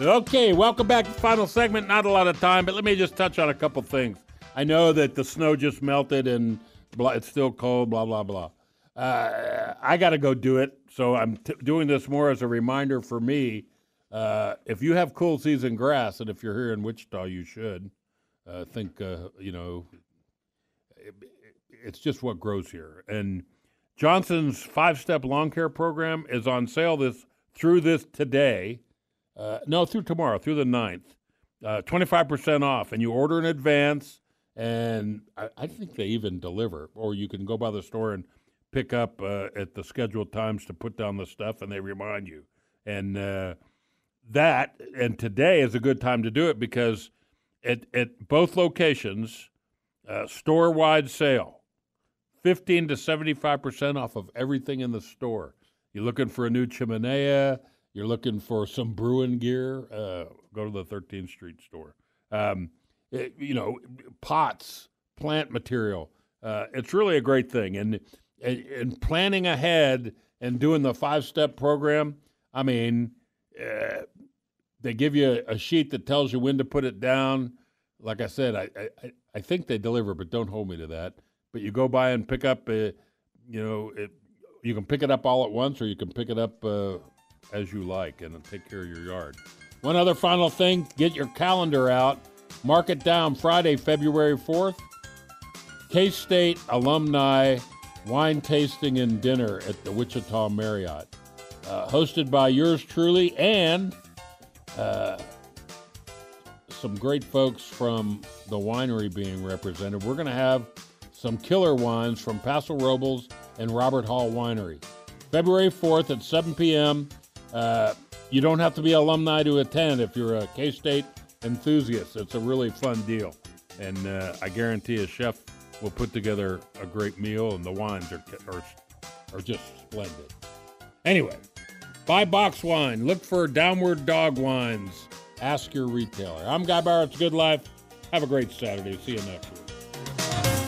Okay, welcome back to final segment. Not a lot of time, but let me just touch on a couple things. I know that the snow just melted and blah, it's still cold, blah, blah, blah. Uh, I got to go do it. So I'm t- doing this more as a reminder for me. Uh, if you have cool season grass, and if you're here in Wichita, you should uh, think, uh, you know, it, it's just what grows here. And Johnson's five step lawn care program is on sale this through this today. Uh, no, through tomorrow, through the 9th. Uh, 25% off. And you order in advance, and I, I, think they even deliver. Or you can go by the store and pick up uh, at the scheduled times to put down the stuff, and they remind you. And uh, that, and today is a good time to do it because at, at both locations, uh, store wide sale 15 to 75% off of everything in the store. You're looking for a new chimenea you're looking for some brewing gear, uh, go to the 13th Street store. Um, it, you know, pots, plant material. Uh, it's really a great thing. And, and planning ahead and doing the five step program, I mean, uh, they give you a sheet that tells you when to put it down. Like I said, I, I, I think they deliver, but don't hold me to that. But you go by and pick up, a, you know, it, you can pick it up all at once or you can pick it up uh, as you like and take care of your yard. One other final thing get your calendar out. Mark it down Friday, February 4th. K State alumni wine tasting and dinner at the Wichita Marriott. Uh, hosted by yours truly and uh, some great folks from the winery being represented. We're going to have some killer wines from Paso Robles and Robert Hall Winery. February 4th at 7 p.m. Uh, you don't have to be alumni to attend if you're a K State enthusiast. It's a really fun deal. And uh, I guarantee a chef will put together a great meal, and the wines are, are, are just splendid. Anyway, buy box wine. Look for downward dog wines. Ask your retailer. I'm Guy Barrett's Good Life. Have a great Saturday. See you next week.